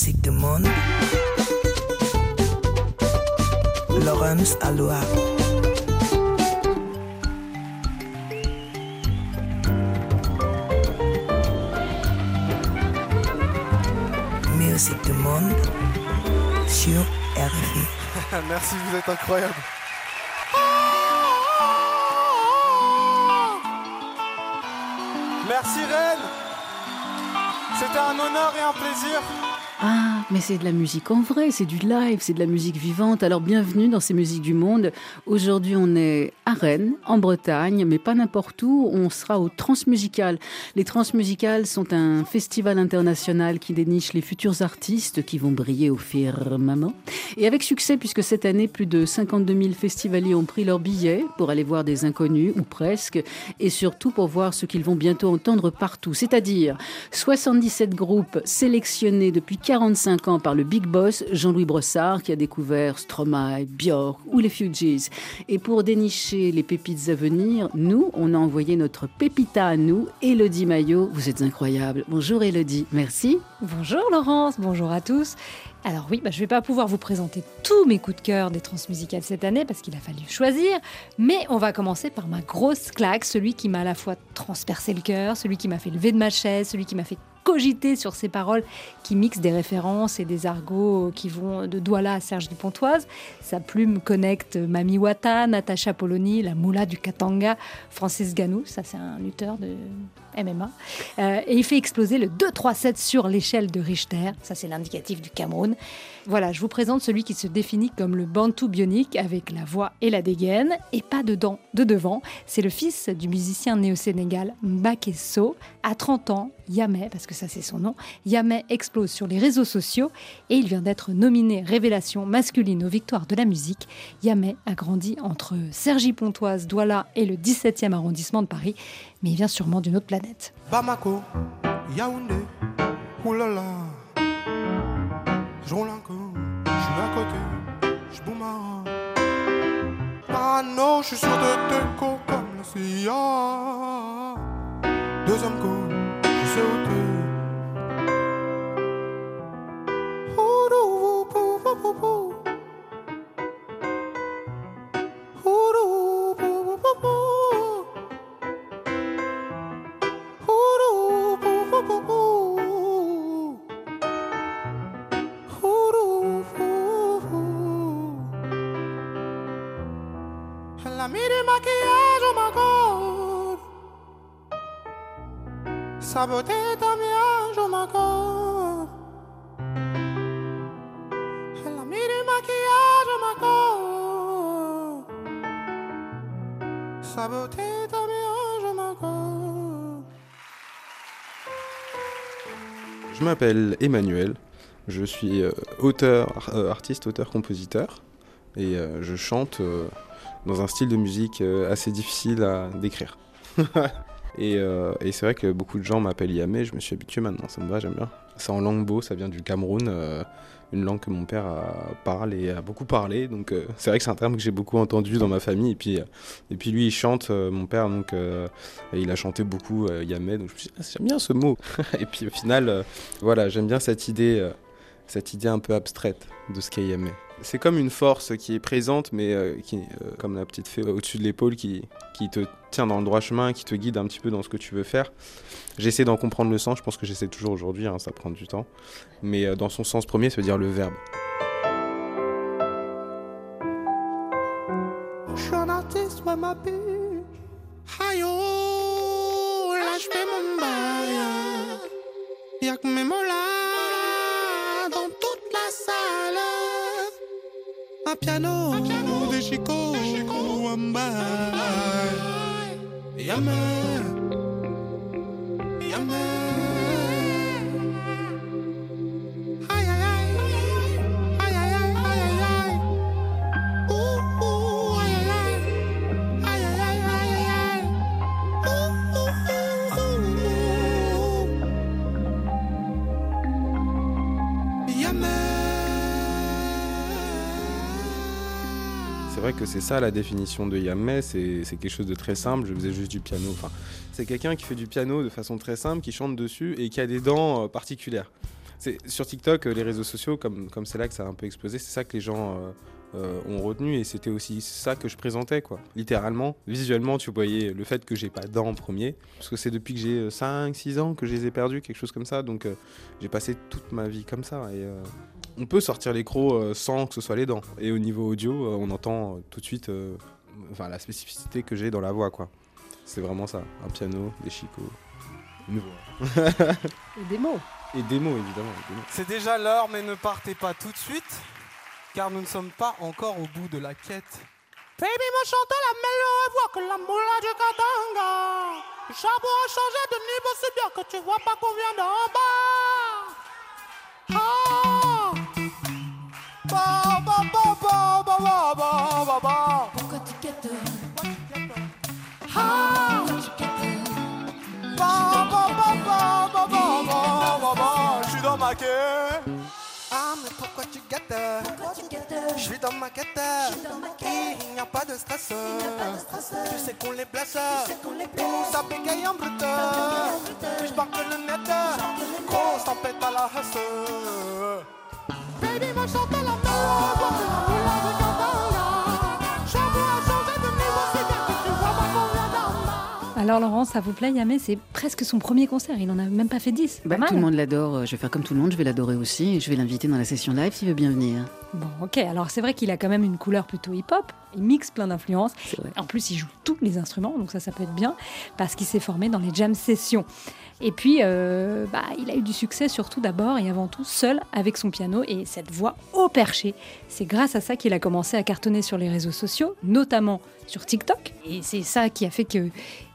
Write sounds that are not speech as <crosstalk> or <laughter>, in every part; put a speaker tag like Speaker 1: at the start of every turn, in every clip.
Speaker 1: Musique du monde. Laurence Aloha. Musique du monde sur RFI. <laughs>
Speaker 2: Merci, vous êtes incroyable. Merci Reine. C'était un honneur et un plaisir.
Speaker 3: 啊。Mais c'est de la musique en vrai, c'est du live, c'est de la musique vivante. Alors bienvenue dans ces musiques du monde. Aujourd'hui, on est à Rennes, en Bretagne, mais pas n'importe où. On sera au Transmusical. Les Transmusicales sont un festival international qui déniche les futurs artistes qui vont briller au firmament. Et avec succès, puisque cette année, plus de 52 000 festivaliers ont pris leur billet pour aller voir des inconnus, ou presque, et surtout pour voir ce qu'ils vont bientôt entendre partout. C'est-à-dire 77 groupes sélectionnés depuis 45 par le big boss Jean-Louis Brossard qui a découvert Stromae, Björk ou les Fugees. Et pour dénicher les pépites à venir, nous, on a envoyé notre pépita à nous, Elodie Maillot. Vous êtes incroyable. Bonjour Elodie, merci.
Speaker 4: Bonjour Laurence, bonjour à tous. Alors oui, bah, je ne vais pas pouvoir vous présenter tous mes coups de cœur des transmusicales cette année parce qu'il a fallu choisir, mais on va commencer par ma grosse claque, celui qui m'a à la fois transpercé le cœur, celui qui m'a fait lever de ma chaise, celui qui m'a fait cogiter sur ces paroles qui mixent des références et des argots qui vont de Douala à Serge Dupontoise. Sa plume connecte Mami Wata, Natacha Polony, la moula du Katanga, Francis Ganou, ça c'est un lutteur de MMA. Euh, et il fait exploser le 2-3-7 sur l'échelle de Richter, ça c'est l'indicatif du Cameroun. Voilà, je vous présente celui qui se définit comme le bantou bionique avec la voix et la dégaine, et pas dedans, de devant. C'est le fils du musicien néo-sénégal Mbakesso. À 30 ans, Yamé, parce que ça c'est son nom, Yamé explose sur les réseaux sociaux et il vient d'être nominé Révélation masculine aux victoires de la musique. Yamé a grandi entre Sergi Pontoise, Douala et le 17e arrondissement de Paris, mais il vient sûrement d'une autre planète.
Speaker 2: Bamako, Yaoundé, oulala. Un coup, je suis sûr de déco comme. Deus am cu o seu tu Huru Oh no! Sa beauté est un mirage au m'accorde Elle a mis du maquillage au m'accorde Sa beauté est un
Speaker 5: Je m'appelle Emmanuel, je suis euh, auteur, euh, artiste, auteur, compositeur. Et euh, je chante dans un style de musique assez difficile à décrire. <laughs> et euh, et c'est vrai que beaucoup de gens m'appellent Yamé, je me suis habitué maintenant, ça me va, j'aime bien. C'est en langue beau, ça vient du Cameroun, euh, une langue que mon père a- parle et a beaucoup parlé, donc euh, c'est vrai que c'est un terme que j'ai beaucoup entendu dans ma famille. Et puis, et puis lui, il chante, mon père, donc il a chanté beaucoup Yamé, donc je me suis dit, Ah, j'aime bien ce mot. <laughs> et puis au final, voilà, j'aime bien cette idée, cette idée un peu abstraite de ce qu'est Yamé. C'est comme une force qui est présente, mais euh, qui, euh, comme la petite fée au-dessus de l'épaule, qui, qui te tient dans le droit chemin, qui te guide un petit peu dans ce que tu veux faire. J'essaie d'en comprendre le sens, je pense que j'essaie toujours aujourd'hui, hein, ça prend du temps. Mais euh, dans son sens premier, ça veut dire le verbe.
Speaker 2: Je suis ma oh, mon. Y'a que mes mots un piano, un piano, des chicots, un bail,
Speaker 5: et que c'est ça la définition de Yamé, c'est quelque chose de très simple, je faisais juste du piano. Enfin, c'est quelqu'un qui fait du piano de façon très simple, qui chante dessus et qui a des dents euh, particulières. Sur TikTok, euh, les réseaux sociaux, comme c'est là que ça a un peu explosé, c'est ça que les gens euh, euh, ont retenu et c'était aussi ça que je présentais quoi. Littéralement, visuellement, tu voyais le fait que j'ai pas de dents en premier, parce que c'est depuis que j'ai 5-6 ans que je les ai perdus, quelque chose comme ça. Donc j'ai passé toute ma vie comme ça et on peut sortir les crocs euh, sans que ce soit les dents. Et au niveau audio, euh, on entend euh, tout de suite, euh, enfin la spécificité que j'ai dans la voix quoi. C'est vraiment ça, un piano, des chicots, une voix
Speaker 4: Et des mots.
Speaker 5: et des mots évidemment.
Speaker 2: C'est déjà l'heure, mais ne partez pas tout de suite, car nous ne sommes pas encore au bout de la quête. Baby, me chante la mélo et vois que la moula du katanga. Le charbon a changé de niveau, c'est bien que tu vois pas qu'on vient d'en bas. Ah. Ah mais pourquoi tu Je suis dans ma quête. Il n'y a pas de stress. Tu sais qu'on les blesse. Nous ça en brut. Je que le net. Grosse tempête à la hasse vivimos hasta la noche.
Speaker 4: Alors Laurent, ça vous plaît Yamé? C'est presque son premier concert, il en a même pas fait 10.
Speaker 3: Bah, tout le monde l'adore. euh, Je vais faire comme tout le monde. Je vais l'adorer aussi. Je vais l'inviter dans la session live s'il veut bien venir.
Speaker 4: Bon, ok, alors c'est vrai qu'il a quand même une couleur plutôt hip-hop, il mixe plein d'influences. En plus, il joue tous les instruments, donc ça, ça peut être bien, parce qu'il s'est formé dans les jam sessions. Et puis, euh, bah, il a eu du succès surtout d'abord et avant tout seul avec son piano et cette voix au perché. C'est grâce à ça qu'il a commencé à cartonner sur les réseaux sociaux, notamment sur TikTok. Et c'est ça qui a fait que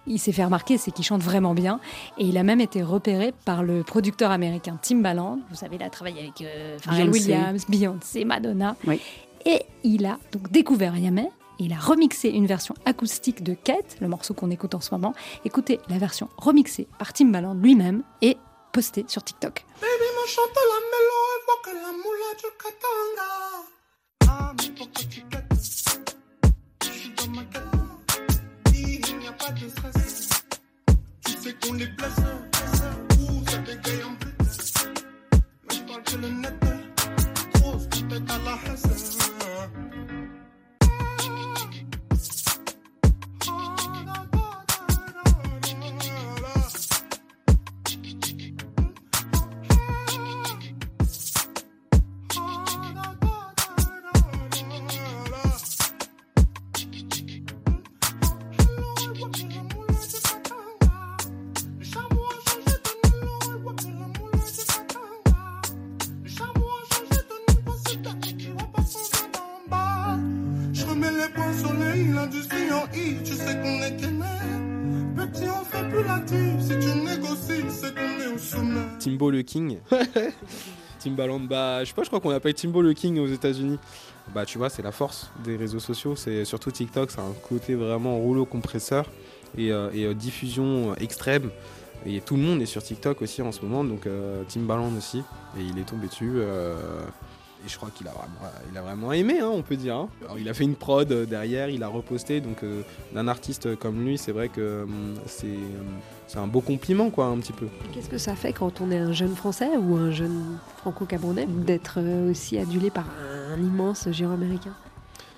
Speaker 4: il s'est fait remarquer, c'est qu'il chante vraiment bien. Et il a même été repéré par le producteur américain Timbaland. Vous savez, il a travaillé avec euh, Pharrell. Williams, Beyoncé, Madonna.
Speaker 3: Oui.
Speaker 4: Et il a donc découvert Yamé. Il a remixé une version acoustique de Kate, le morceau qu'on écoute en ce moment. Écoutez la version remixée par Timbaland lui-même et postée sur TikTok.
Speaker 2: Baby, chante la mélo la moula du katanga. Ah, mais pourquoi tu gâtes Je suis dans ma quête. Il n'y a pas de stress. Sais qu'on les blesse. Ouh, ça bégaye en brut. Mais je parle que le net. Grosse tête à la haisse.
Speaker 5: King. <laughs> Timbaland, bah, je sais pas, je crois qu'on appelle Timbo le King aux États-Unis. Bah, tu vois, c'est la force des réseaux sociaux. C'est surtout TikTok, c'est un côté vraiment rouleau compresseur et, euh, et, euh, diffusion extrême. Et tout le monde est sur TikTok aussi en ce moment, donc euh, Timbaland aussi. Et il est tombé dessus. Euh, et je crois qu'il a vraiment, il a vraiment aimé, hein, on peut dire. hein. Alors, il a fait une prod euh, derrière, il a reposté. Donc, euh, d'un artiste comme lui, c'est vrai que hum, c'est hum, c'est un beau compliment, quoi, un petit peu.
Speaker 6: Qu'est-ce que ça fait quand on est un jeune Français ou un jeune franco-camerounais d'être euh, aussi adulé par un immense géant américain?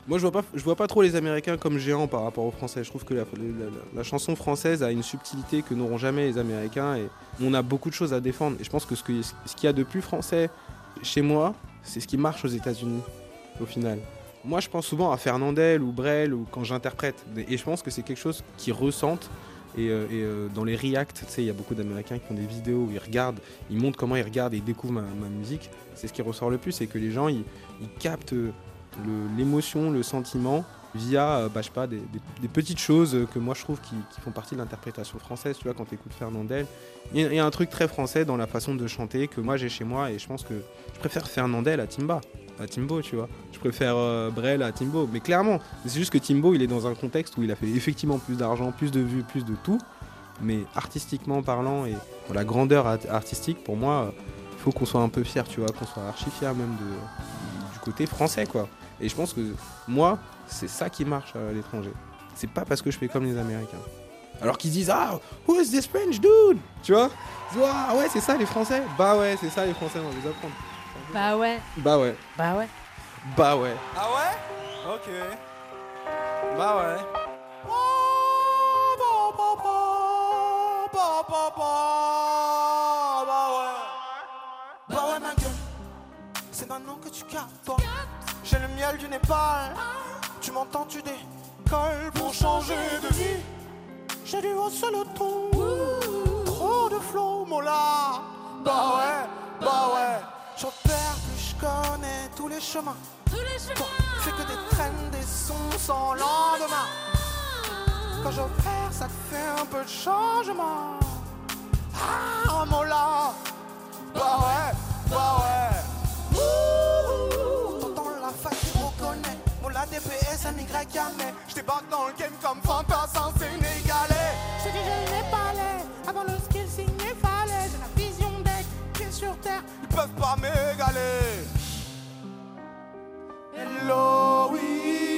Speaker 5: Moi, je vois pas, je vois pas trop les Américains comme géants par rapport aux Français. Je trouve que la, la- la- la chanson française a une subtilité que n'auront jamais les Américains et on a beaucoup de choses à défendre. Et je pense que ce que- ce qu'il y a de plus français chez moi, c'est ce qui marche aux États-Unis au final. Moi, je pense souvent à Fernandel ou Brel ou quand j'interprète. Et je pense que c'est quelque chose qu'ils ressentent. Et, euh, euh, dans les reacts, tu sais, il y a beaucoup d'Américains qui font des vidéos où ils regardent, ils montrent comment ils regardent et ils découvrent ma, musique. C'est ce qui ressort le plus, c'est que les gens, ils, captent le- l'émotion, le, sentiment via, euh, bah, je sais pas, des, petites choses que moi je trouve qui, font partie de l'interprétation française. Tu vois, quand tu écoutes Fernandel, il y, a- un truc très français dans la façon de chanter que moi j'ai chez moi et je pense que je préfère Fernandel à Timba, à Timbo, tu vois. Je préfère euh, Brel à Timbo, mais clairement, c'est juste que Timbo il est dans un contexte où il a fait effectivement plus d'argent, plus de vues, plus de tout, mais artistiquement parlant et dans la grandeur art- artistique, pour moi, il faut qu'on soit un peu fier, tu vois, qu'on soit archi fier même de, du côté français, quoi. Et je pense que moi, c'est ça qui marche à l'étranger. C'est pas parce que je fais comme les Américains. Alors qu'ils disent Ah, who is this French dude? Tu vois? Ils disent, Ah ouais, c'est ça les Français Bah ouais, c'est ça les Français, on va les apprendre.
Speaker 4: Bah ouais,
Speaker 5: Bah ouais,
Speaker 4: bah ouais.
Speaker 5: bah ouais.
Speaker 7: Ah ouais? Ok. Bah ouais.
Speaker 2: Bah ouais ma gueule, c'est maintenant que tu captes toi J'ai le miel du Népal Tu m'entends, tu décolles pour changer de vie. J'ai du haut sur le ton. Trop de flow, mola. Bah ouais, bah ouais. J'opère, puis je connais tous les chemins. Toi, fais que des traînes, des sons sans lendemain. Quand j'opère, ça te fait un peu de changement. Ah, mola. Bah ouais, bah ouais. DPS, un Y. J'débarque dans le game comme fantassin sénégalais. J'te dis, je n'ai pas l'air. Avant le skill signé, fallait. J'ai la vision deck, pieds sur terre. Ils peuvent pas m'égaler. Hello, oui.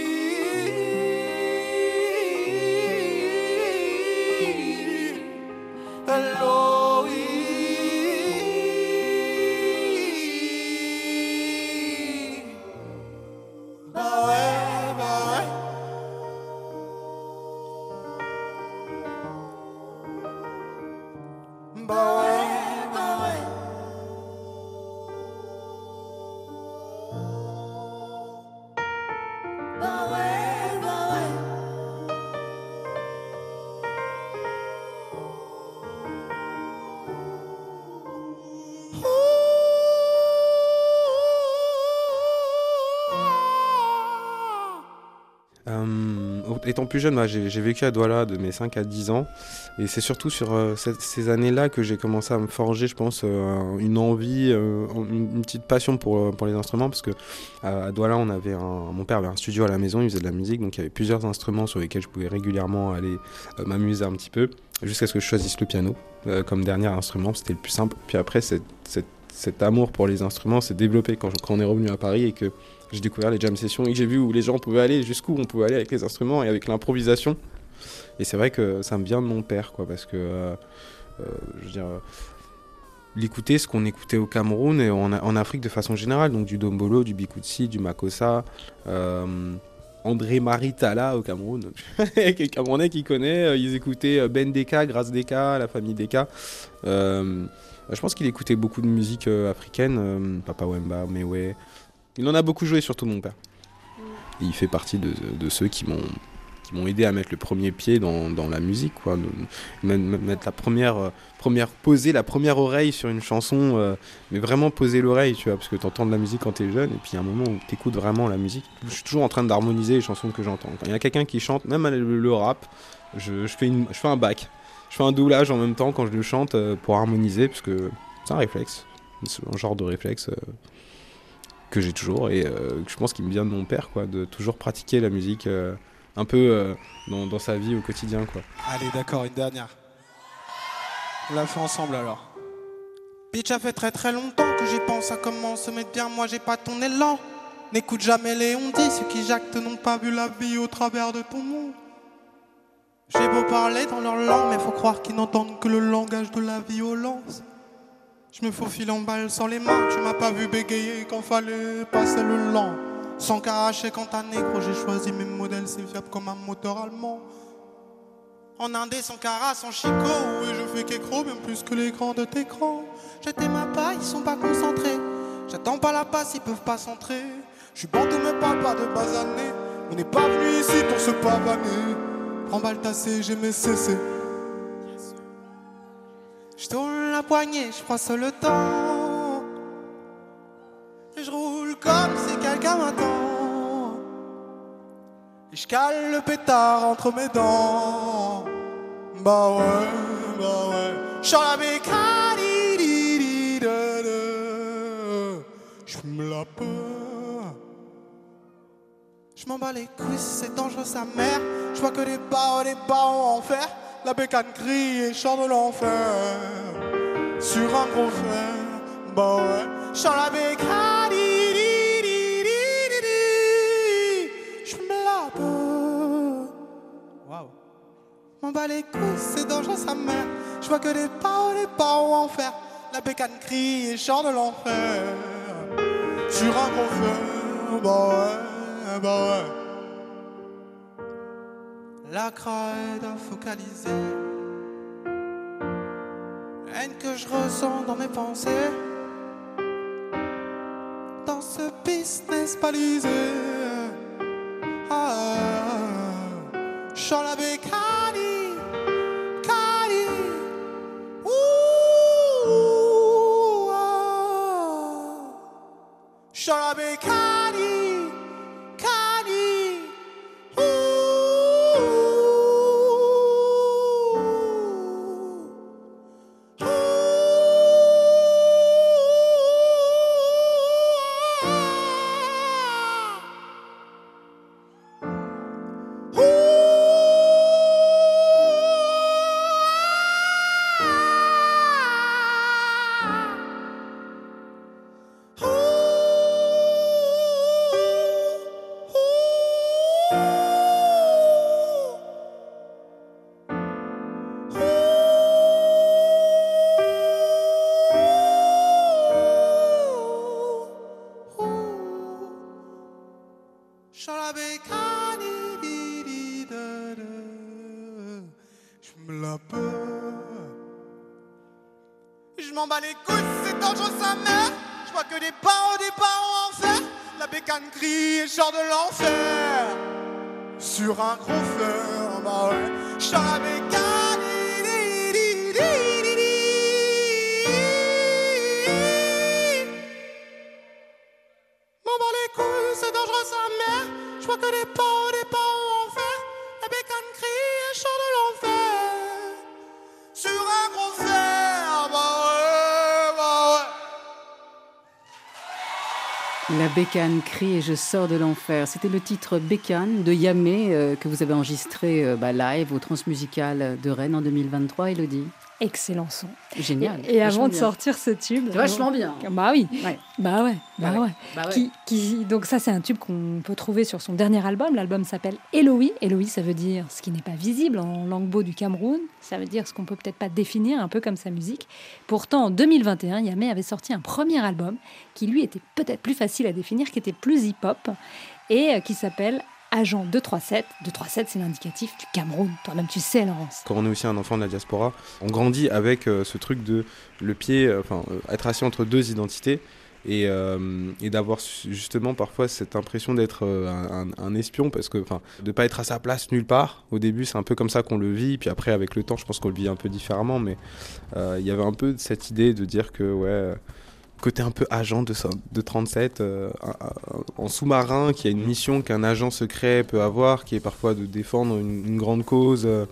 Speaker 5: Étant plus jeune, j'ai vécu à Douala de mes 5 à 10 ans. Et c'est surtout sur euh, ces années-là que j'ai commencé à me forger, je pense, euh, une envie, euh, une, petite passion pour, les instruments. Parce que à, Douala, on avait mon père avait un studio à la maison, il faisait de la musique. Donc il y avait plusieurs instruments sur lesquels je pouvais régulièrement aller m'amuser un petit peu. Jusqu'à ce que je choisisse le piano comme dernier instrument. C'était le plus simple. Puis après, cet amour pour les instruments s'est développé quand, quand on est revenu à Paris et que j'ai découvert les jam sessions et que j'ai vu où les gens pouvaient aller, jusqu'où on pouvait aller avec les instruments et avec l'improvisation. Et c'est vrai que ça me vient de mon père, quoi, parce que, euh, euh, je veux dire, l'écouter, ce qu'on écoutait au Cameroun et en, Afrique de façon générale, donc du Dombolo, du Bikutsi, du Makossa, euh, André Maritala au Cameroun, <laughs> les Camerounais qui connaît, ils écoutaient Ben Deka, Grace Deka, la famille Deka. Je pense qu'il écoutait beaucoup de musique africaine, Papa Wemba, Mewe. Il en a beaucoup joué, surtout mon père. Il fait partie de, ceux qui m'ont aidé à mettre le premier pied dans, la musique, quoi. Mettre la première, euh, première, poser la première oreille sur une chanson, euh, mais vraiment poser l'oreille, tu vois, parce que t'entends de la musique quand t'es jeune, et puis il y a un moment où t'écoutes vraiment la musique. Je suis toujours en train d'harmoniser les chansons que j'entends. Quand il y a quelqu'un qui chante, même le, rap, je, fais un bac. Je fais un doublage en même temps quand je le chante euh, pour harmoniser, parce que c'est un réflexe. C'est un genre de réflexe que j'ai toujours et euh, que je pense qu'il me vient de mon père, quoi, de toujours pratiquer la musique euh, un peu euh, dans, sa vie au quotidien, quoi.
Speaker 7: Allez, d'accord, une dernière. On l'a fait ensemble alors.
Speaker 2: Bitch, ça fait très très longtemps que j'y pense à comment se mettre bien. Moi, j'ai pas ton élan. N'écoute jamais les on. Ceux qui jactent n'ont pas vu la vie au travers de ton monde. J'ai beau parler dans leur langue, mais faut croire qu'ils n'entendent que le langage de la violence. Je me faufile en balle sans les mains. Tu m'as pas vu bégayer quand fallait passer le lent. Sans caracher quand t'as négro, j'ai choisi mes modèles, c'est fiable comme un moteur allemand. En indé, sans cara, sans chico, et je fais qu'écro, bien plus que l'écran de t'écran. J'étais ma paille, ils sont pas concentrés. J'attends pas la passe, ils peuvent pas centrer. Je suis bandou, me parle pas de basané. On n'est pas venu ici pour se pavaner. Prends balle tassé, j'ai mes CC. Je tourne la poignée, je le temps. Je roule comme si quelqu'un m'attend. Et je cale le pétard entre mes dents. Bah ouais, bah ouais. J'suis la Je me la peur. Je m'en bats les couilles, c'est dangereux sa mère. Je vois que des bas, des bas en enfer. La bécane crie et chante l'enfer. Sur un gros fer, bah ouais. J'suis la bécane. Waouh. M'en bats les couilles, c'est dangereux sa mère. Je vois que des pas des pas en enfer. La bécane crie et chante l'enfer. Sur un gros feu, bah ouais, bah ouais. La crête à focaliser. Haine que je ressens dans mes pensées. Dans ce business balisé. Bécane crie et je
Speaker 3: sors de l'enfer. C'était le titre Bécane de Yamé euh, que vous avez enregistré euh, bah, live au Transmusical de Rennes en 2023, Elodie.
Speaker 4: Excellent son.
Speaker 3: Génial.
Speaker 4: Et, et avant de
Speaker 3: bien.
Speaker 4: sortir ce tube.
Speaker 3: Vachement bien.
Speaker 4: Bah oui.
Speaker 3: Ouais.
Speaker 4: Bah ouais. Bah,
Speaker 3: Bah ouais. Bah ouais.
Speaker 4: Qui, qui- donc ça, c'est un tube qu'on peut trouver sur son dernier album. L'album s'appelle Eloï. Eloï, ça veut dire ce qui n'est pas visible en langue beau du Cameroun. Ça veut dire ce qu'on peut peut-être pas définir, un peu comme sa musique. Pourtant, en 2021, Yamé avait sorti un premier album qui, lui, était peut-être plus facile à définir, qui était plus hip-hop et euh, qui s'appelle Agent 237. 237, c'est l'indicatif du Cameroun. Toi-même, tu sais, Laurence.
Speaker 5: Quand on est aussi un enfant de la diaspora, on grandit avec euh, ce truc de le pied, euh, enfin, euh, être assis entre deux identités et, d'avoir justement parfois cette impression d'être un, espion parce que, enfin, de pas être à sa place nulle part. Au début, c'est un peu comme ça qu'on le vit, puis après, avec le temps, je pense qu'on le vit un peu différemment, mais il y avait un peu cette idée de dire que, ouais. Euh, Côté un peu agent de, so- de 37, euh, un- un- en sous-marin, qui a une mission qu'un agent secret peut avoir, qui est parfois de défendre une, une grande cause, euh,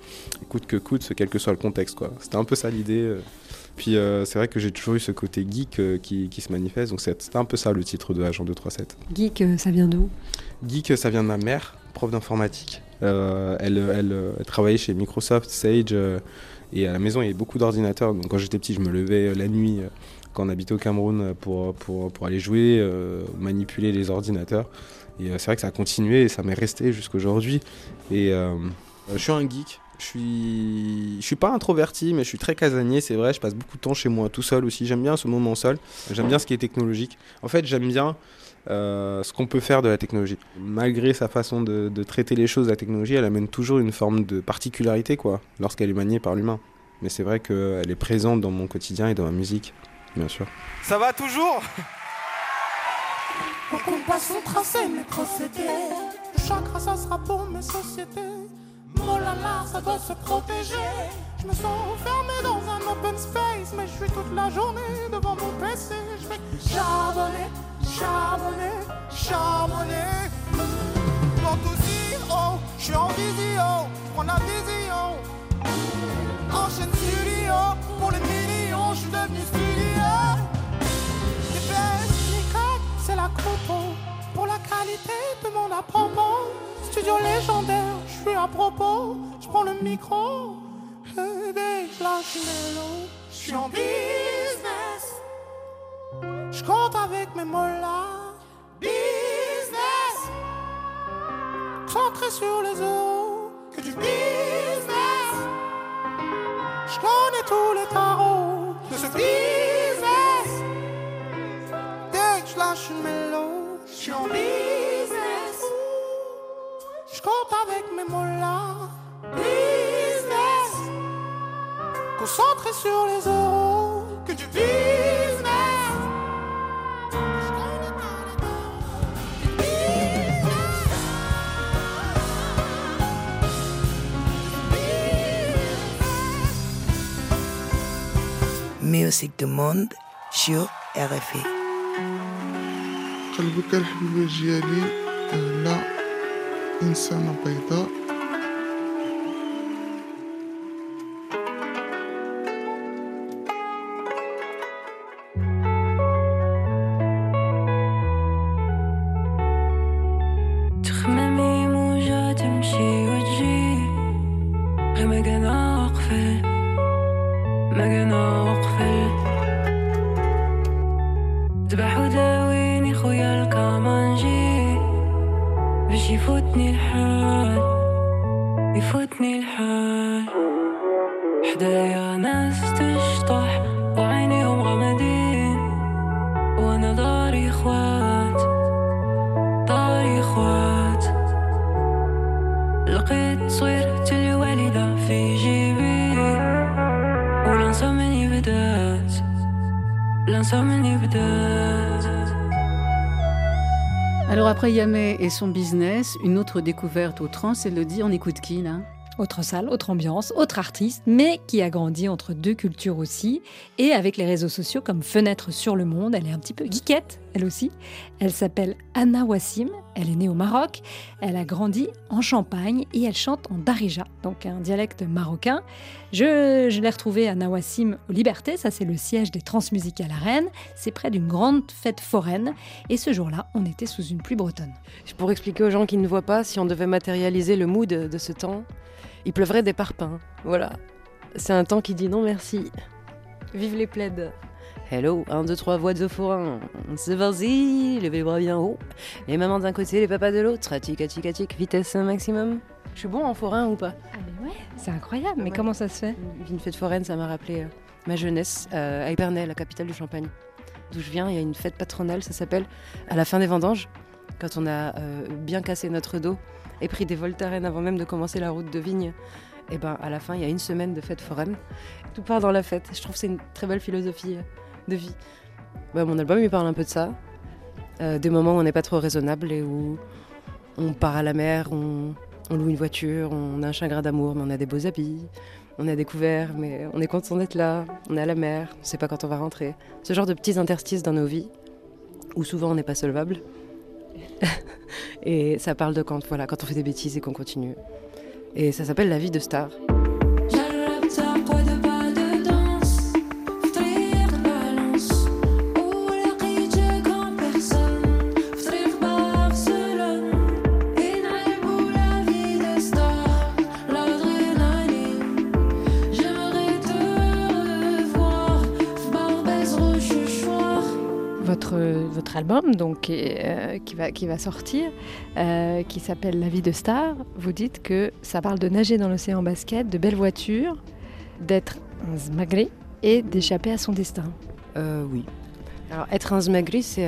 Speaker 5: coûte que coûte, quel que soit le contexte. quoi. C'était un peu ça l'idée. euh. Puis euh, c'est vrai que j'ai toujours eu ce côté geek euh, qui, qui se manifeste, donc c'est- c'était un peu ça le titre de Agent 237.
Speaker 6: Geek, euh, ça vient d'où?
Speaker 5: Geek, euh, ça vient de ma mère, prof d'informatique. Euh, elle, elle, euh, elle travaillait chez Microsoft, Sage, euh, et à la maison il y avait beaucoup d'ordinateurs. Donc quand j'étais petit, je me levais euh, la nuit euh, quand on au Cameroun pour, pour, pour aller jouer, euh, manipuler les ordinateurs. Et euh, c'est vrai que ça a continué et ça m'est resté jusqu'aujourd'hui. Et euh, je suis un geek. Je suis, je suis pas introverti, mais je suis très casanier, c'est vrai. Je passe beaucoup de temps chez moi, tout seul aussi. J'aime bien ce moment seul. J'aime bien ce qui est technologique. En fait, j'aime bien ce qu'on peut faire de la technologie. Malgré sa façon de, de traiter les choses, la technologie, elle amène toujours une forme de particularité, quoi, lorsqu'elle est maniée par l'humain. Mais c'est vrai qu'elle est présente dans mon quotidien et dans ma musique, bien sûr.
Speaker 2: Ça va toujours
Speaker 8: Pour qu'on passe son tracé, crossété.
Speaker 2: Le chakra, ça sera pour mes sociétés. Oh là là, ça doit se protéger. Je me sens enfermé dans un open space, mais je suis toute la journée devant mon PC. Je vais charbonner, charbonner, charbonner. Aussi haut, je suis en visio, prends la vision. Enchaîne studio, pour les millions, je suis devenu studio. Pour la qualité de mon approbant. Studio légendaire, je suis à propos. Je prends le micro, je déclenche mélo. Je suis en business. Je compte avec mes mollas. Business. Centré sur les euros. mollahs. Business. Concentré sur les euros. Que du business.
Speaker 1: Musique du monde sur RFI.
Speaker 9: قلبك الحبيبة ديالي لا
Speaker 10: insano peyda لقيت صورة الوالدة في جيبي والانسى مني بدات الانسى مني بدات
Speaker 3: Alors après Yamé et son business, une autre découverte au trans, Elodie, on écoute qui là
Speaker 4: Autre salle, autre ambiance, autre artiste, mais qui a grandi entre deux cultures aussi. Et avec les réseaux sociaux comme fenêtre sur le monde, elle est un petit peu geekette, elle aussi. Elle s'appelle Anna Wassim, elle est née au Maroc, elle a grandi en Champagne et elle chante en darija, donc un dialecte marocain. Je, je l'ai retrouvée Anna Wassim au Liberté, ça c'est le siège des Transmusicales à Rennes, c'est près d'une grande fête foraine. Et ce jour-là, on était sous une pluie bretonne.
Speaker 6: Pour expliquer aux gens qui ne voient pas, si on devait matérialiser le mood de ce temps, il pleuvrait des parpaings. Voilà. C'est un temps qui dit non merci. Vive les plaides. Hello, 1, 2, 3, voix de forain. C'est vas-y, levez les bras bien haut. Les mamans d'un côté, les papas de l'autre. Tic, tic, tic, vitesse maximum. Je suis bon en forain ou pas?
Speaker 4: Ah mais ouais, c'est incroyable, mais comment ça se fait?
Speaker 6: Une fête foraine, ça m'a rappelé euh, ma jeunesse euh, à Épernay, la capitale du Champagne. D'où je viens, il y a une fête patronale, ça s'appelle à la fin des vendanges, quand on a euh, bien cassé notre dos et pris des voltaren avant même de commencer la route de vigne. Et ben à la fin, il y a une semaine de fête foraine. Tout part dans la fête. Je trouve que c'est une très belle philosophie de vie. Ouais, mon album, il parle un peu de ça. Euh, des moments où on n'est pas trop raisonnable et où on part à la mer, on, on loue une voiture, on a un chagrin d'amour, mais on a des beaux habits, on a découvert, mais on est content d'être là, on est à la mer, on ne sait pas quand on va rentrer. Ce genre de petits interstices dans nos vies, où souvent on n'est pas solvable. <laughs> et ça parle de quand, voilà, quand on fait des bêtises et qu'on continue. Et ça s'appelle La vie de star.
Speaker 4: Album donc, qui, euh, va, sortir, euh, qui s'appelle La vie de star, vous dites que ça parle de nager dans l'océan basket, de belles voitures, d'être un zmagré et d'échapper à son destin.
Speaker 6: Euh, oui. Alors, être un zmagri, c'est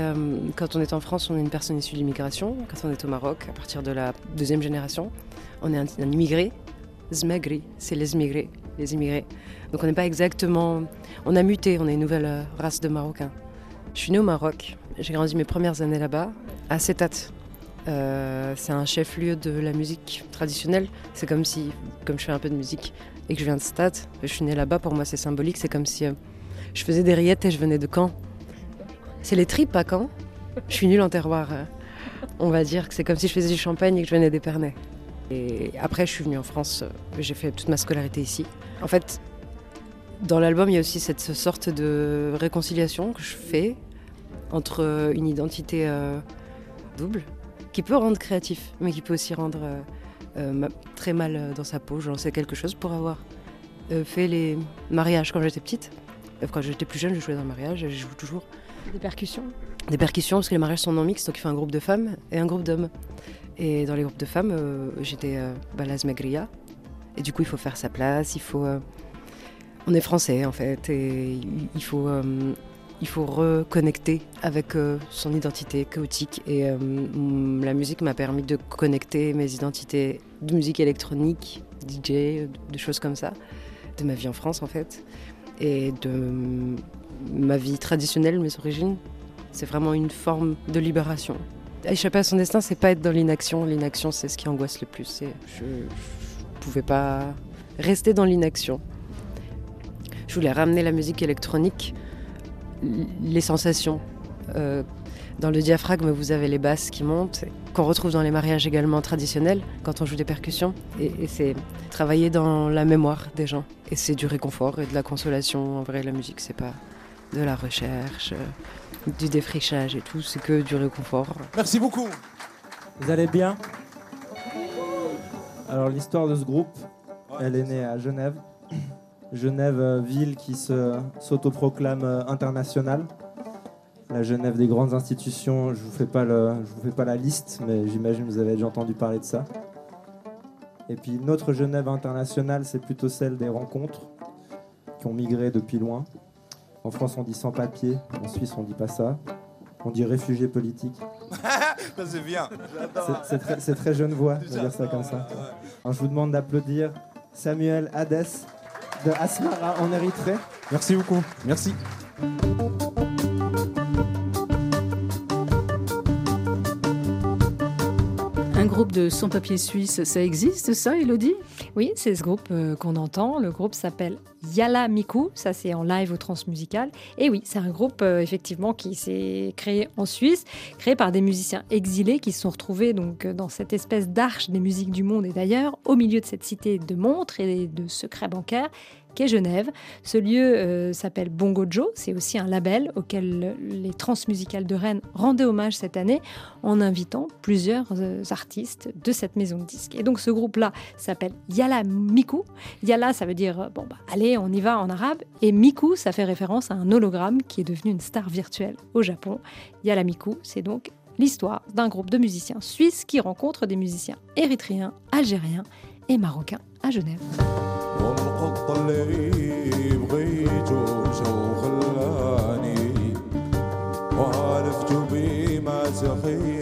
Speaker 6: quand on est en France, on est une personne issue de l'immigration. Quand on est au Maroc, à partir de la deuxième génération, on est un, immigré. Zmagri, c'est les immigrés, les immigrés. Donc on n'est pas exactement. On a muté, on est une nouvelle race de Marocains. Je suis née au Maroc. J'ai grandi mes premières années là-bas, à Setat. Euh, c'est un chef-lieu de la musique traditionnelle. C'est comme si, comme je fais un peu de musique et que je viens de Setat, je suis née là-bas. Pour moi, c'est symbolique. C'est comme si euh, je faisais des rillettes et je venais de Caen. C'est les tripes à Caen. Je suis nulle en terroir. euh. On va dire que c'est comme si je faisais du champagne et que je venais d'Épernay. Et après, je suis venue en France. J'ai fait toute ma scolarité ici. En fait, dans l'album, il y a aussi cette sorte de réconciliation que je fais entre euh, une identité euh, double, qui peut rendre créatif, mais qui peut aussi rendre euh, très mal dans sa peau. J'en sais quelque chose pour avoir fait les mariages quand j'étais petite. Quand j'étais plus jeune, je jouais dans le mariage et je joue toujours
Speaker 4: Des percussions?
Speaker 6: Des percussions parce que les mariages sont non mixtes, donc il fait un groupe de femmes et un groupe d'hommes. Et dans les groupes de femmes, euh, j'étais euh, la Zmagria. Et du coup, il faut faire sa place, il faut. euh, On est français en fait, et il faut il faut reconnecter avec euh, son identité chaotique. Et euh, la musique m'a permis de connecter mes identités de musique électronique, DJ, de choses comme ça, de ma vie en France en fait, et de ma vie traditionnelle, mes origines. C'est vraiment une forme de libération. Échapper à son destin, c'est pas être dans l'inaction. L'inaction, c'est ce qui angoisse le plus. Je ne pouvais pas rester dans l'inaction. Je voulais ramener la musique électronique, les sensations. Euh, dans le diaphragme, vous avez les basses qui montent, qu'on retrouve dans les mariages également traditionnels, quand on joue des percussions. Et, et c'est travailler dans la mémoire des gens. Et c'est du réconfort et de la consolation. En vrai, la musique, c'est pas de la recherche, euh, du défrichage et tout, c'est que du réconfort.
Speaker 11: Merci beaucoup.
Speaker 12: Vous allez bien? Alors l'histoire de ce groupe, elle est née à Genève. Genève, euh, ville qui s'autoproclame euh, internationale. La Genève des grandes institutions, je vous fais pas le, je vous fais pas la liste, mais j'imagine que vous avez déjà entendu parler de ça. Et puis notre Genève internationale, c'est plutôt celle des rencontres qui ont migré depuis loin. En France, on dit sans papier. En Suisse, on dit pas ça. On dit réfugiés politiques. <laughs>
Speaker 11: Ça c'est bien.
Speaker 12: C'est- très, jeune voix de dire ça comme ça. Alors, je vous demande d'applaudir Samuel Hades de Asmara en Érythrée.
Speaker 11: Merci beaucoup. Merci.
Speaker 3: Groupe de sans-papiers suisses, ça existe ça, Elodie?
Speaker 4: Oui, c'est ce groupe euh, qu'on entend. Le groupe s'appelle Yala Miku, ça c'est en live au Transmusical. Et oui, c'est un groupe euh, effectivement qui s'est créé en Suisse, créé par des musiciens exilés qui se sont retrouvés donc euh, dans cette espèce d'arche des musiques du monde et d'ailleurs, au milieu de cette cité de montres et de secrets bancaires qu'est Genève. Ce lieu euh, s'appelle Bongo Joe, c'est aussi un label auquel les transmusicales de Rennes rendaient hommage cette année en invitant plusieurs euh, artistes de cette maison de disques. Et donc ce groupe-là s'appelle Yala Miku. Yala, ça veut dire euh, bon bah allez, on y va en arabe, et Miku, ça fait référence à un hologramme qui est devenu une star virtuelle au Japon. Yala Miku, c'est donc l'histoire d'un groupe de musiciens suisses qui rencontrent des musiciens érythréens, algériens et marocains à Genève.
Speaker 13: ومقطع اللي بغيته وشو خلاني وعرفت بما
Speaker 14: تخيل.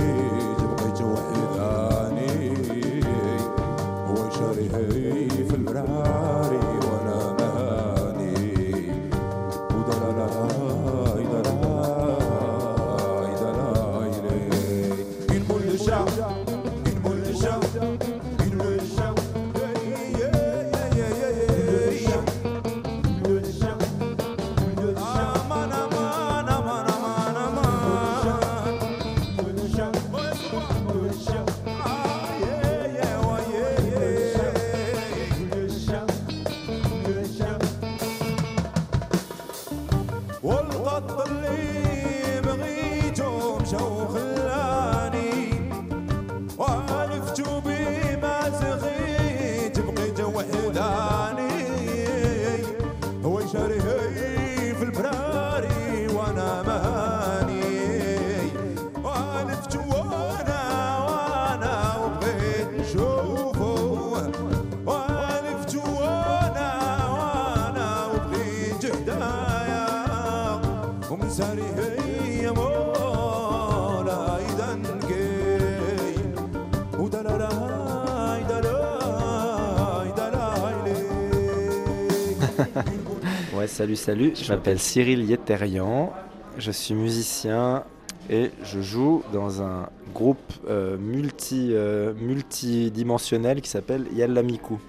Speaker 14: Salut, salut. Je m'appelle Cyril Yeterian. Je suis musicien et je joue dans un groupe euh, multi, euh, multidimensionnel qui s'appelle Yallamiku.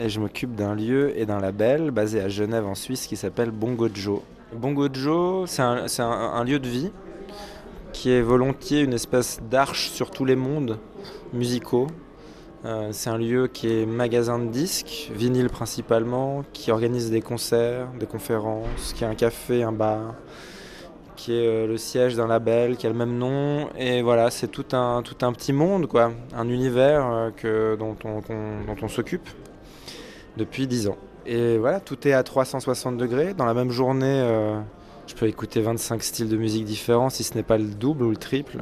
Speaker 14: Et je m'occupe d'un lieu et d'un label basé à Genève en Suisse qui s'appelle Bongo Joe. Bongo c'est un lieu de vie qui est volontiers une espèce d'arche sur tous les mondes musicaux. Euh, c'est un lieu qui est magasin de disques, vinyle principalement, qui organise des concerts, des conférences, qui a un café, un bar, qui est euh, le siège d'un label qui a le même nom. Et voilà, c'est tout un, petit monde, quoi, un univers euh, que, dont on, dont on s'occupe depuis 10 ans. Et voilà, tout est à 360 degrés. Dans la même journée, je peux écouter 25 styles de musique différents, si ce n'est pas le double ou le triple.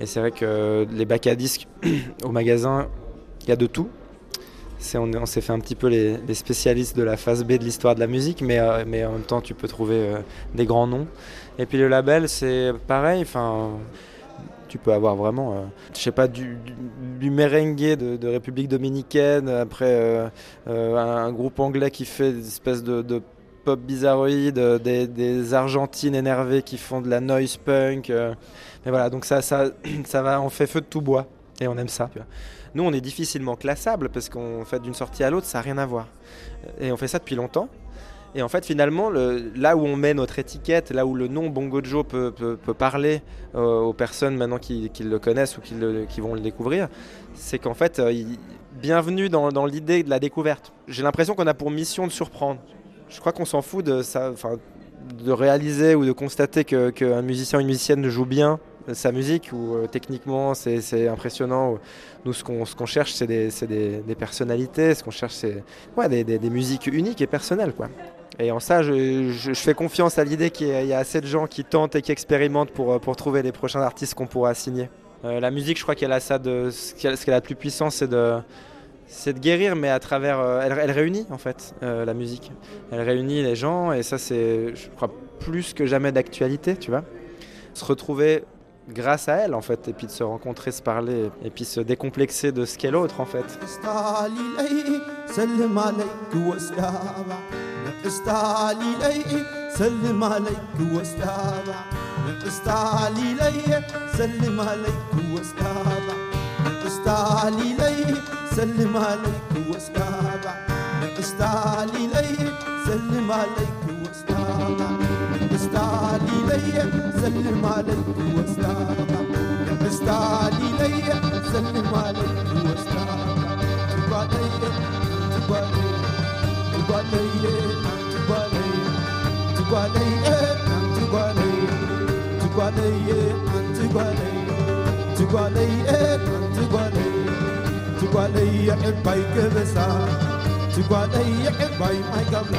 Speaker 14: Et c'est vrai que les bacs à disques <clears throat> au magasin, il y a de tout.
Speaker 5: on, on s'est fait un petit peu les, spécialistes de la phase B de l'histoire de la musique, mais, euh, mais en même temps, tu peux trouver euh, des grands noms. Et puis le label, c'est pareil. Tu peux avoir vraiment, euh, je sais pas, du, merengue de, République dominicaine, après un, groupe anglais qui fait des espèces de, pop bizarroïde, euh, des, des Argentines énervées qui font de la noise punk. Mais voilà, donc ça, ça, <clears throat> ça va, on fait feu de tout bois et on aime ça. Nous, on est difficilement classable parce qu'on fait d'une sortie à l'autre, ça n'a rien à voir. Et on fait ça depuis longtemps. Et en fait, finalement, le- là où on met notre étiquette, là où le nom Bongo Joe peut, peut- parler euh, aux personnes maintenant qui, le connaissent ou qui, vont le découvrir, c'est qu'en fait, euh, bienvenue dans, dans l'idée de la découverte. J'ai l'impression qu'on a pour mission de surprendre. Je crois qu'on s'en fout de ça, de réaliser ou de constater qu'un musicien ou une musicienne joue bien sa musique ou euh, techniquement c'est impressionnant. Nous, ce qu'on ce qu'on cherche, c'est des, des- des personnalités. Ce qu'on cherche, c'est ouais, des, des- musiques uniques et personnelles. Quoi. Et en ça, je, je- fais confiance à l'idée qu'il y, a- assez de gens qui tentent et qui expérimentent pour, euh, pour trouver les prochains artistes qu'on pourra signer. Euh, la musique, je crois qu'elle a ça de. Ce qu'elle a de plus puissant, c'est de. De guérir, mais à travers. elle, elle réunit, en fait, la musique. Elle réunit les gens, et ça, c'est, je crois, plus que jamais d'actualité, tu vois. Se retrouver grâce à elle, en fait, et puis de se rencontrer, se parler, et puis se décomplexer de ce qu'est l'autre, en fait.
Speaker 13: ደስታ ሊለየ ዘል ማለት ወስዳ ደስታ ሊለየ ዘል ማለት ወስዳ ትጓለየ ትጓለየ ትጓለየ ትጓለየ ትጓለየ ትጓለየ ትጓለየ ትጓለየ ትጓለየ ትጓለየ ትጓለየ ዕባይ ገበሳ ትጓለየ ዕባይ ማይ ጋብላ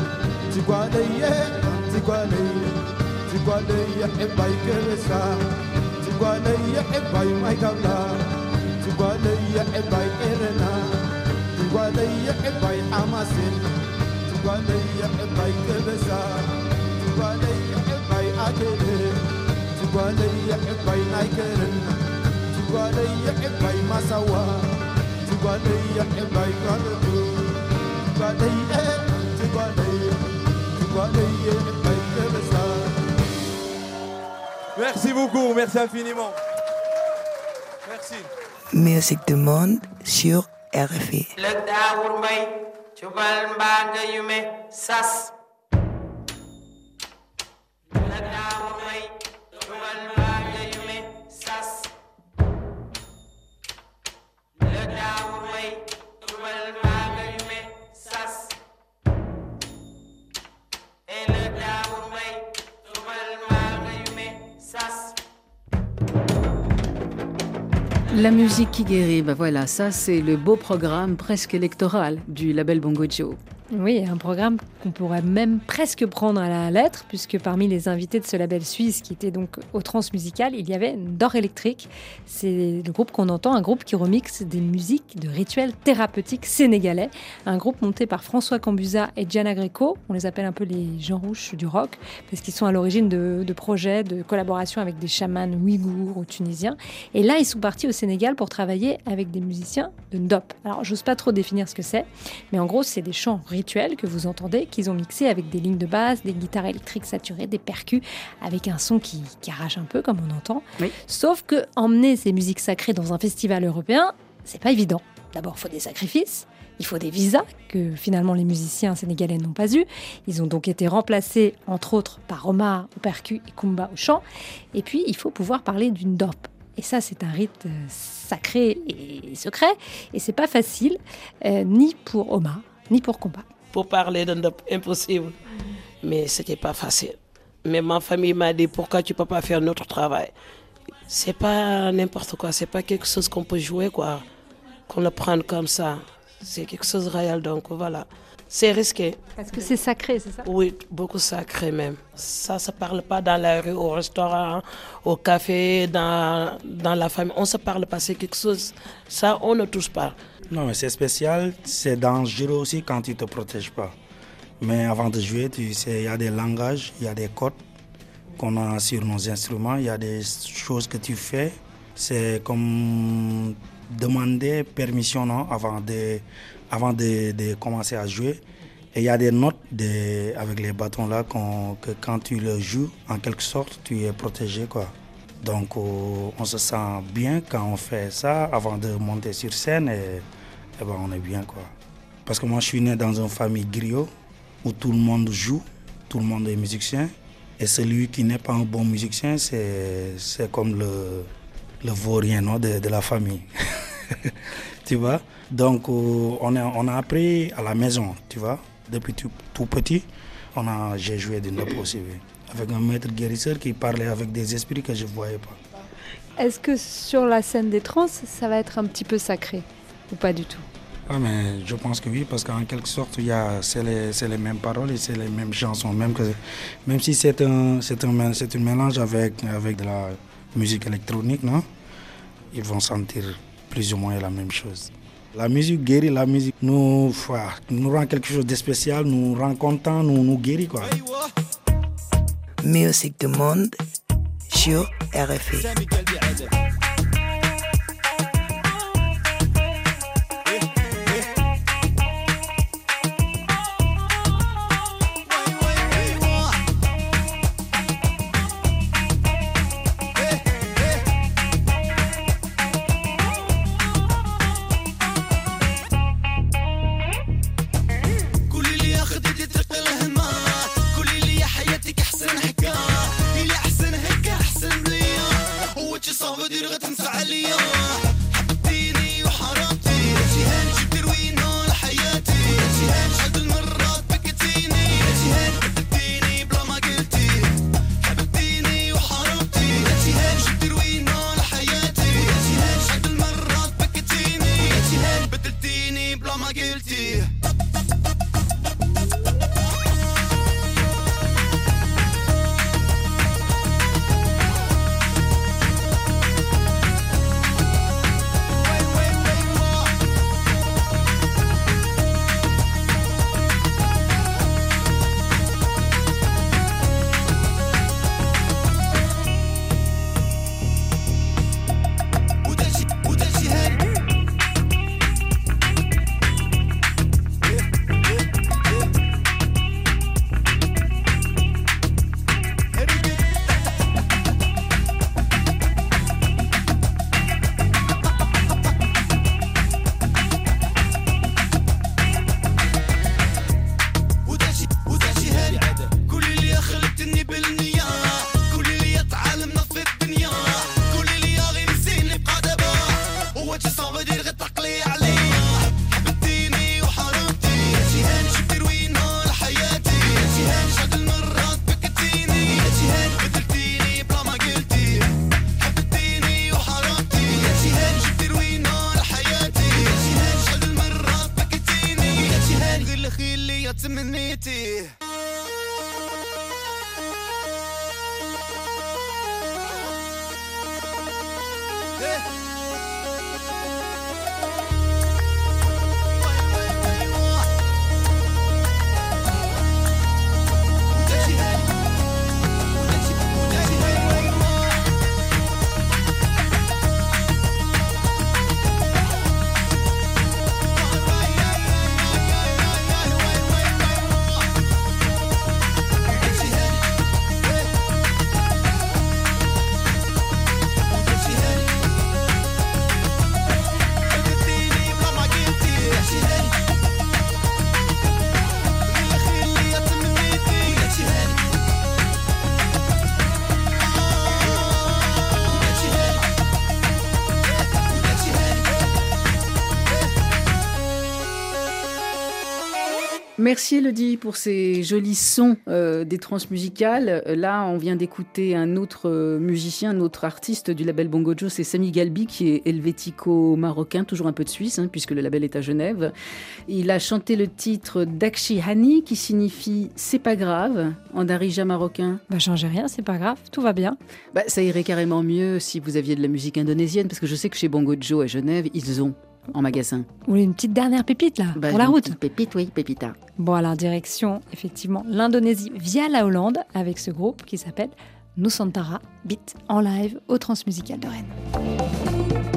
Speaker 13: Tikwaleye, Tikwaleye, Tikwaleye, Ebai Keresa, Tikwaleye, Ebai maikala Tikwaleye, Ebai Erena, Tikwaleye, Ebai Amasin, Tikwaleye, Ebai Keresa, Tikwaleye, Ebai Adele, Tikwaleye, Ebai Naikeren, Tikwaleye, Ebai Masawa, Tikwaleye, Ebai Kaladu, Tikwaleye, Tikwaleye,
Speaker 14: Merci beaucoup, merci infiniment. Merci.
Speaker 11: Musique du monde sur RFI.
Speaker 3: La musique qui guérit, ben voilà, ça c'est le beau programme presque électoral du label Bongo Joe.
Speaker 4: Oui, un programme qu'on pourrait même presque prendre à la lettre, puisque parmi les invités de ce label suisse qui était donc au transmusical, il y avait Dor Electric. C'est le groupe qu'on entend, un groupe qui remixe des musiques de rituels thérapeutiques sénégalais. Un groupe monté par François Cambusa et Gianna Greco. On les appelle un peu les gens rouges du rock, parce qu'ils sont à l'origine de, projets de collaboration avec des chamans ouïghours ou tunisiens. Et là, ils sont partis au Sénégal pour travailler avec des musiciens de Ndop. Alors, j'ose pas trop définir ce que c'est, mais en gros, c'est des chants que vous entendez, qu'ils ont mixés avec des lignes de basse, des guitares électriques saturées, des percus, avec un son qui, qui arrache un peu, comme on entend. Sauf que emmener ces musiques sacrées dans un festival européen, c'est pas évident. D'abord, il faut des sacrifices. Il faut des visas que finalement les musiciens sénégalais n'ont pas eu. Ils ont donc été remplacés, entre autres, par Omar au percu et Kumba au chant. Et puis, il faut pouvoir parler d'une dope. Et ça, c'est un rite euh, sacré et secret. Et c'est pas facile, euh, ni pour Omar, ni pour Combat.
Speaker 15: Pour parler d'un impossible, mais c'était pas facile. Mais ma famille m'a dit pourquoi tu peux pas faire notre travail? C'est pas n'importe quoi, c'est pas quelque chose qu'on peut jouer quoi, qu'on le prenne comme ça. C'est quelque chose de réel donc voilà. C'est risqué.
Speaker 4: Parce que c'est sacré, c'est ça?
Speaker 15: Oui, beaucoup sacré même. Ça se parle pas dans la rue, au restaurant, au café, dans, dans la famille. On se parle pas, c'est quelque chose. Ça, on ne touche pas.
Speaker 16: Non, mais c'est spécial, c'est dangereux aussi quand tu ne te protèges pas. Mais avant de jouer, tu sais, il y a des langages, il y a des codes qu'on a sur nos instruments, il y a des choses que tu fais. C'est comme demander permission non, avant, de, avant de, commencer à jouer. Et il y a des notes de, avec les bâtons là qu'on- que quand tu le joues, en quelque sorte, tu es protégé. Quoi. Donc euh, on se sent bien quand on fait ça avant de monter sur scène et ben, on est bien. Quoi. Parce que moi je suis né dans une famille griot où tout le monde joue, tout le monde est musicien. Et celui qui n'est pas un bon musicien, c'est comme le, le vaurien non, de, de la famille. <laughs> tu vois? Donc euh, on, a, on a appris à la maison, tu vois? Depuis tout, petit, j'ai joué du ndop aussi. Avec un maître guérisseur qui parlait avec des esprits que je ne voyais pas.
Speaker 4: Est-ce que sur la scène des trans, ça va être un petit peu sacré ou pas du tout?
Speaker 16: Mais je pense que oui, parce qu'en quelque sorte, c'est, les, les mêmes paroles et c'est les mêmes chansons. Même, même si c'est un, un, mélange avec, avec de la musique électronique, non? Ils vont sentir plus ou moins la même chose. La musique guérit, la musique nous, nous rend quelque chose de spécial, nous rend content, nous, nous guérit. Quoi.
Speaker 1: Musique du monde sur RFI.
Speaker 3: Merci Elodie pour ces jolis sons euh, des transmusicales. Euh, Là, on vient d'écouter un autre euh, musicien, un autre artiste du label Bongo Joe, c'est Sami Galbi, qui est helvético-marocain, toujours un peu de Suisse, hein, puisque le label est à Genève. Il a chanté le titre Dakshi Hani, qui signifie C'est pas grave, en darija marocain.
Speaker 17: Bah, changez rien, c'est pas grave, tout va bien.
Speaker 3: Bah, ça irait carrément mieux si vous aviez de la musique indonésienne, parce que je sais que chez Bongo Joe à Genève, ils ont en magasin.
Speaker 17: Vous voulez une petite dernière pépite là,
Speaker 3: Bah,
Speaker 17: pour la route
Speaker 3: Pépite, oui, pépita.
Speaker 17: Bon, alors direction effectivement l'Indonésie via la Hollande avec ce groupe qui s'appelle Nusantara Beat en live au Transmusical de Rennes.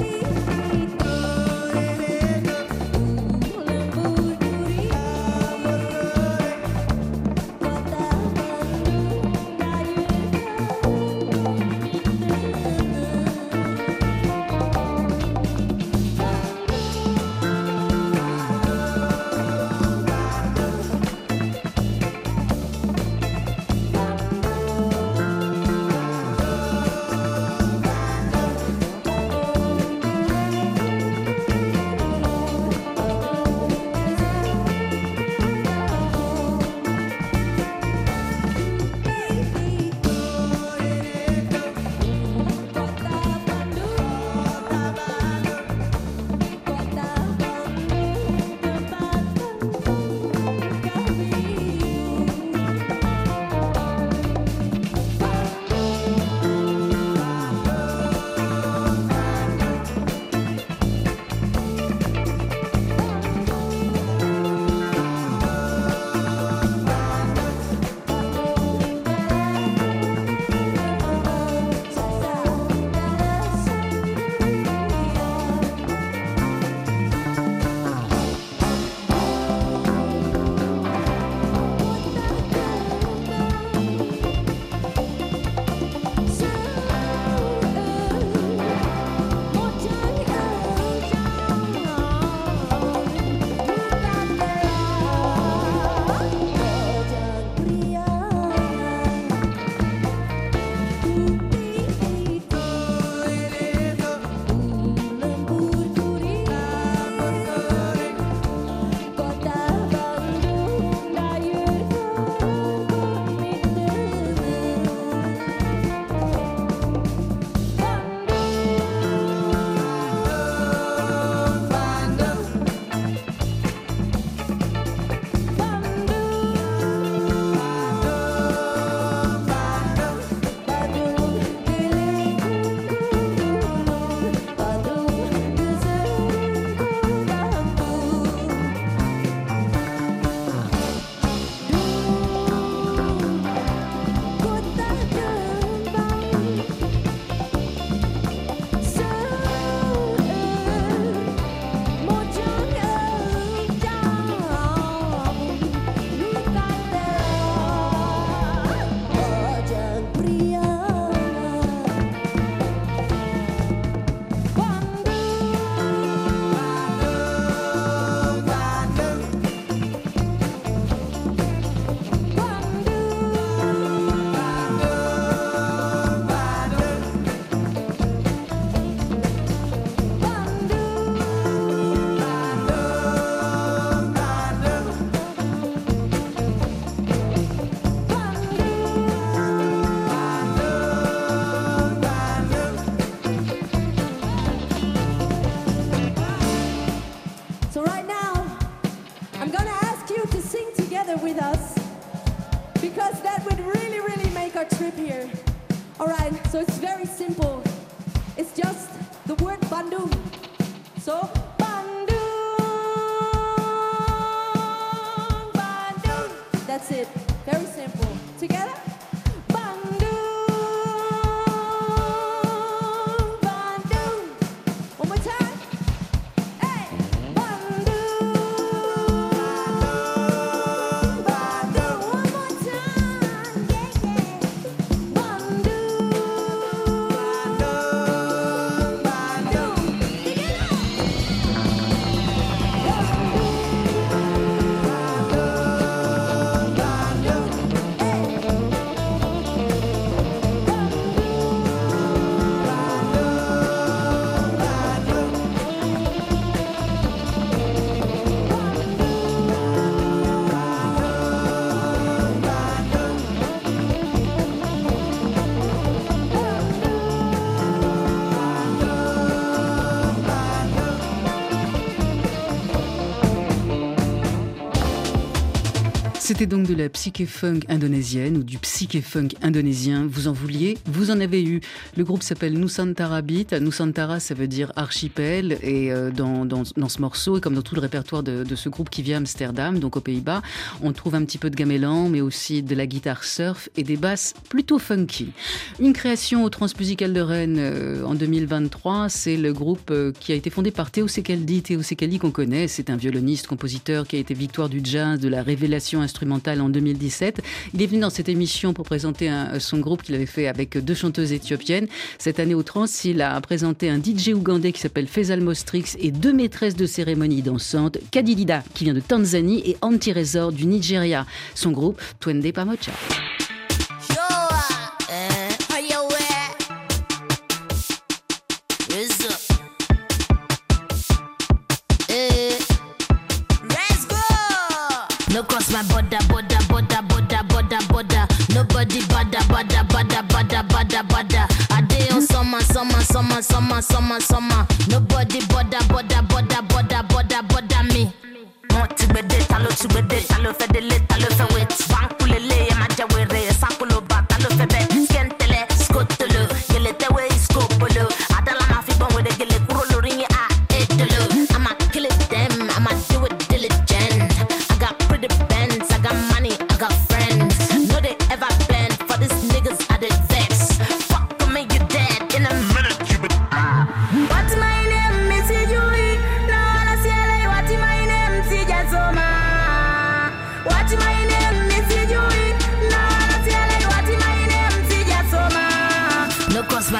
Speaker 18: Here. All right, so it's very simple. It's just the word Bandung. So
Speaker 3: C'était donc de la psyché funk indonésienne ou du psyché funk indonésien. Vous en vouliez, vous en avez eu. Le groupe s'appelle Nusantara Beat. Nusantara, ça veut dire archipel. Et euh, dans, dans, dans ce morceau, et comme dans tout le répertoire de, ce groupe qui vient Amsterdam, donc aux Pays-Bas, on trouve un petit peu de gamelan, mais aussi de la guitare surf et des basses plutôt funky. Une création au Transmusical de Rennes euh, en 2023, c'est le groupe euh, qui a été fondé par Théo Sekaldi. Théo Sekaldi qu'on connaît, c'est un violoniste, compositeur qui a été victoire du jazz, de la révélation instrumentale en 2017. Il est venu dans cette émission pour présenter son groupe qu'il avait fait avec deux chanteuses éthiopiennes. Cette année au Trans, il a présenté un DJ ougandais qui s'appelle Faisal Mostrix et deux maîtresses de cérémonie dansantes, Kadilida qui vient de Tanzanie et Anti Resort du Nigeria. Son groupe, Twende Pamocha.
Speaker 19: Bother, bother, bother. I day on summer, summer, summer, summer, summer, summer. Nobody bother, bother, bother, bother, bother, bother me. Mo ti gbede, ta ló ti gbede, ta ló fẹ́ délé, ta ló fẹ́ wait. Bankulele,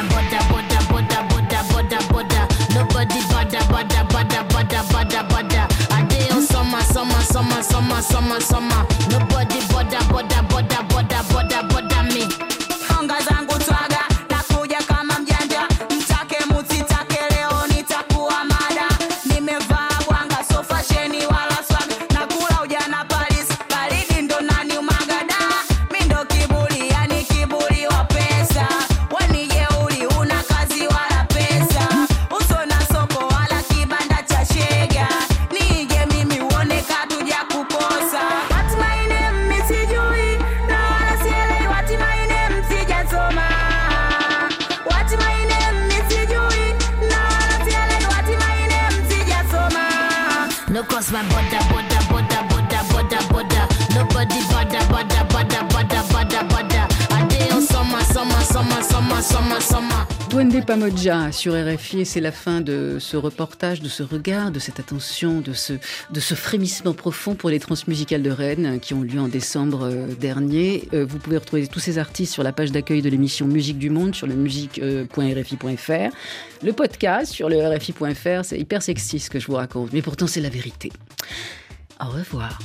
Speaker 19: Border, border, border, border, border, border. Nobody bother, bother, bother, bother, bother, bother. I day on summer, summer, summer, summer, summer, summer.
Speaker 3: Pamoja sur RFI, c'est la fin de ce reportage, de ce regard, de cette attention, de ce, de ce frémissement profond pour les transmusicales de Rennes euh, qui ont lieu en décembre euh, dernier. Euh, Vous pouvez retrouver tous ces artistes sur la page d'accueil de l'émission Musique du Monde sur le musique.rfi.fr. Le podcast sur le rfi.fr, c'est hyper sexy ce que je vous raconte, mais pourtant c'est la vérité. Au revoir.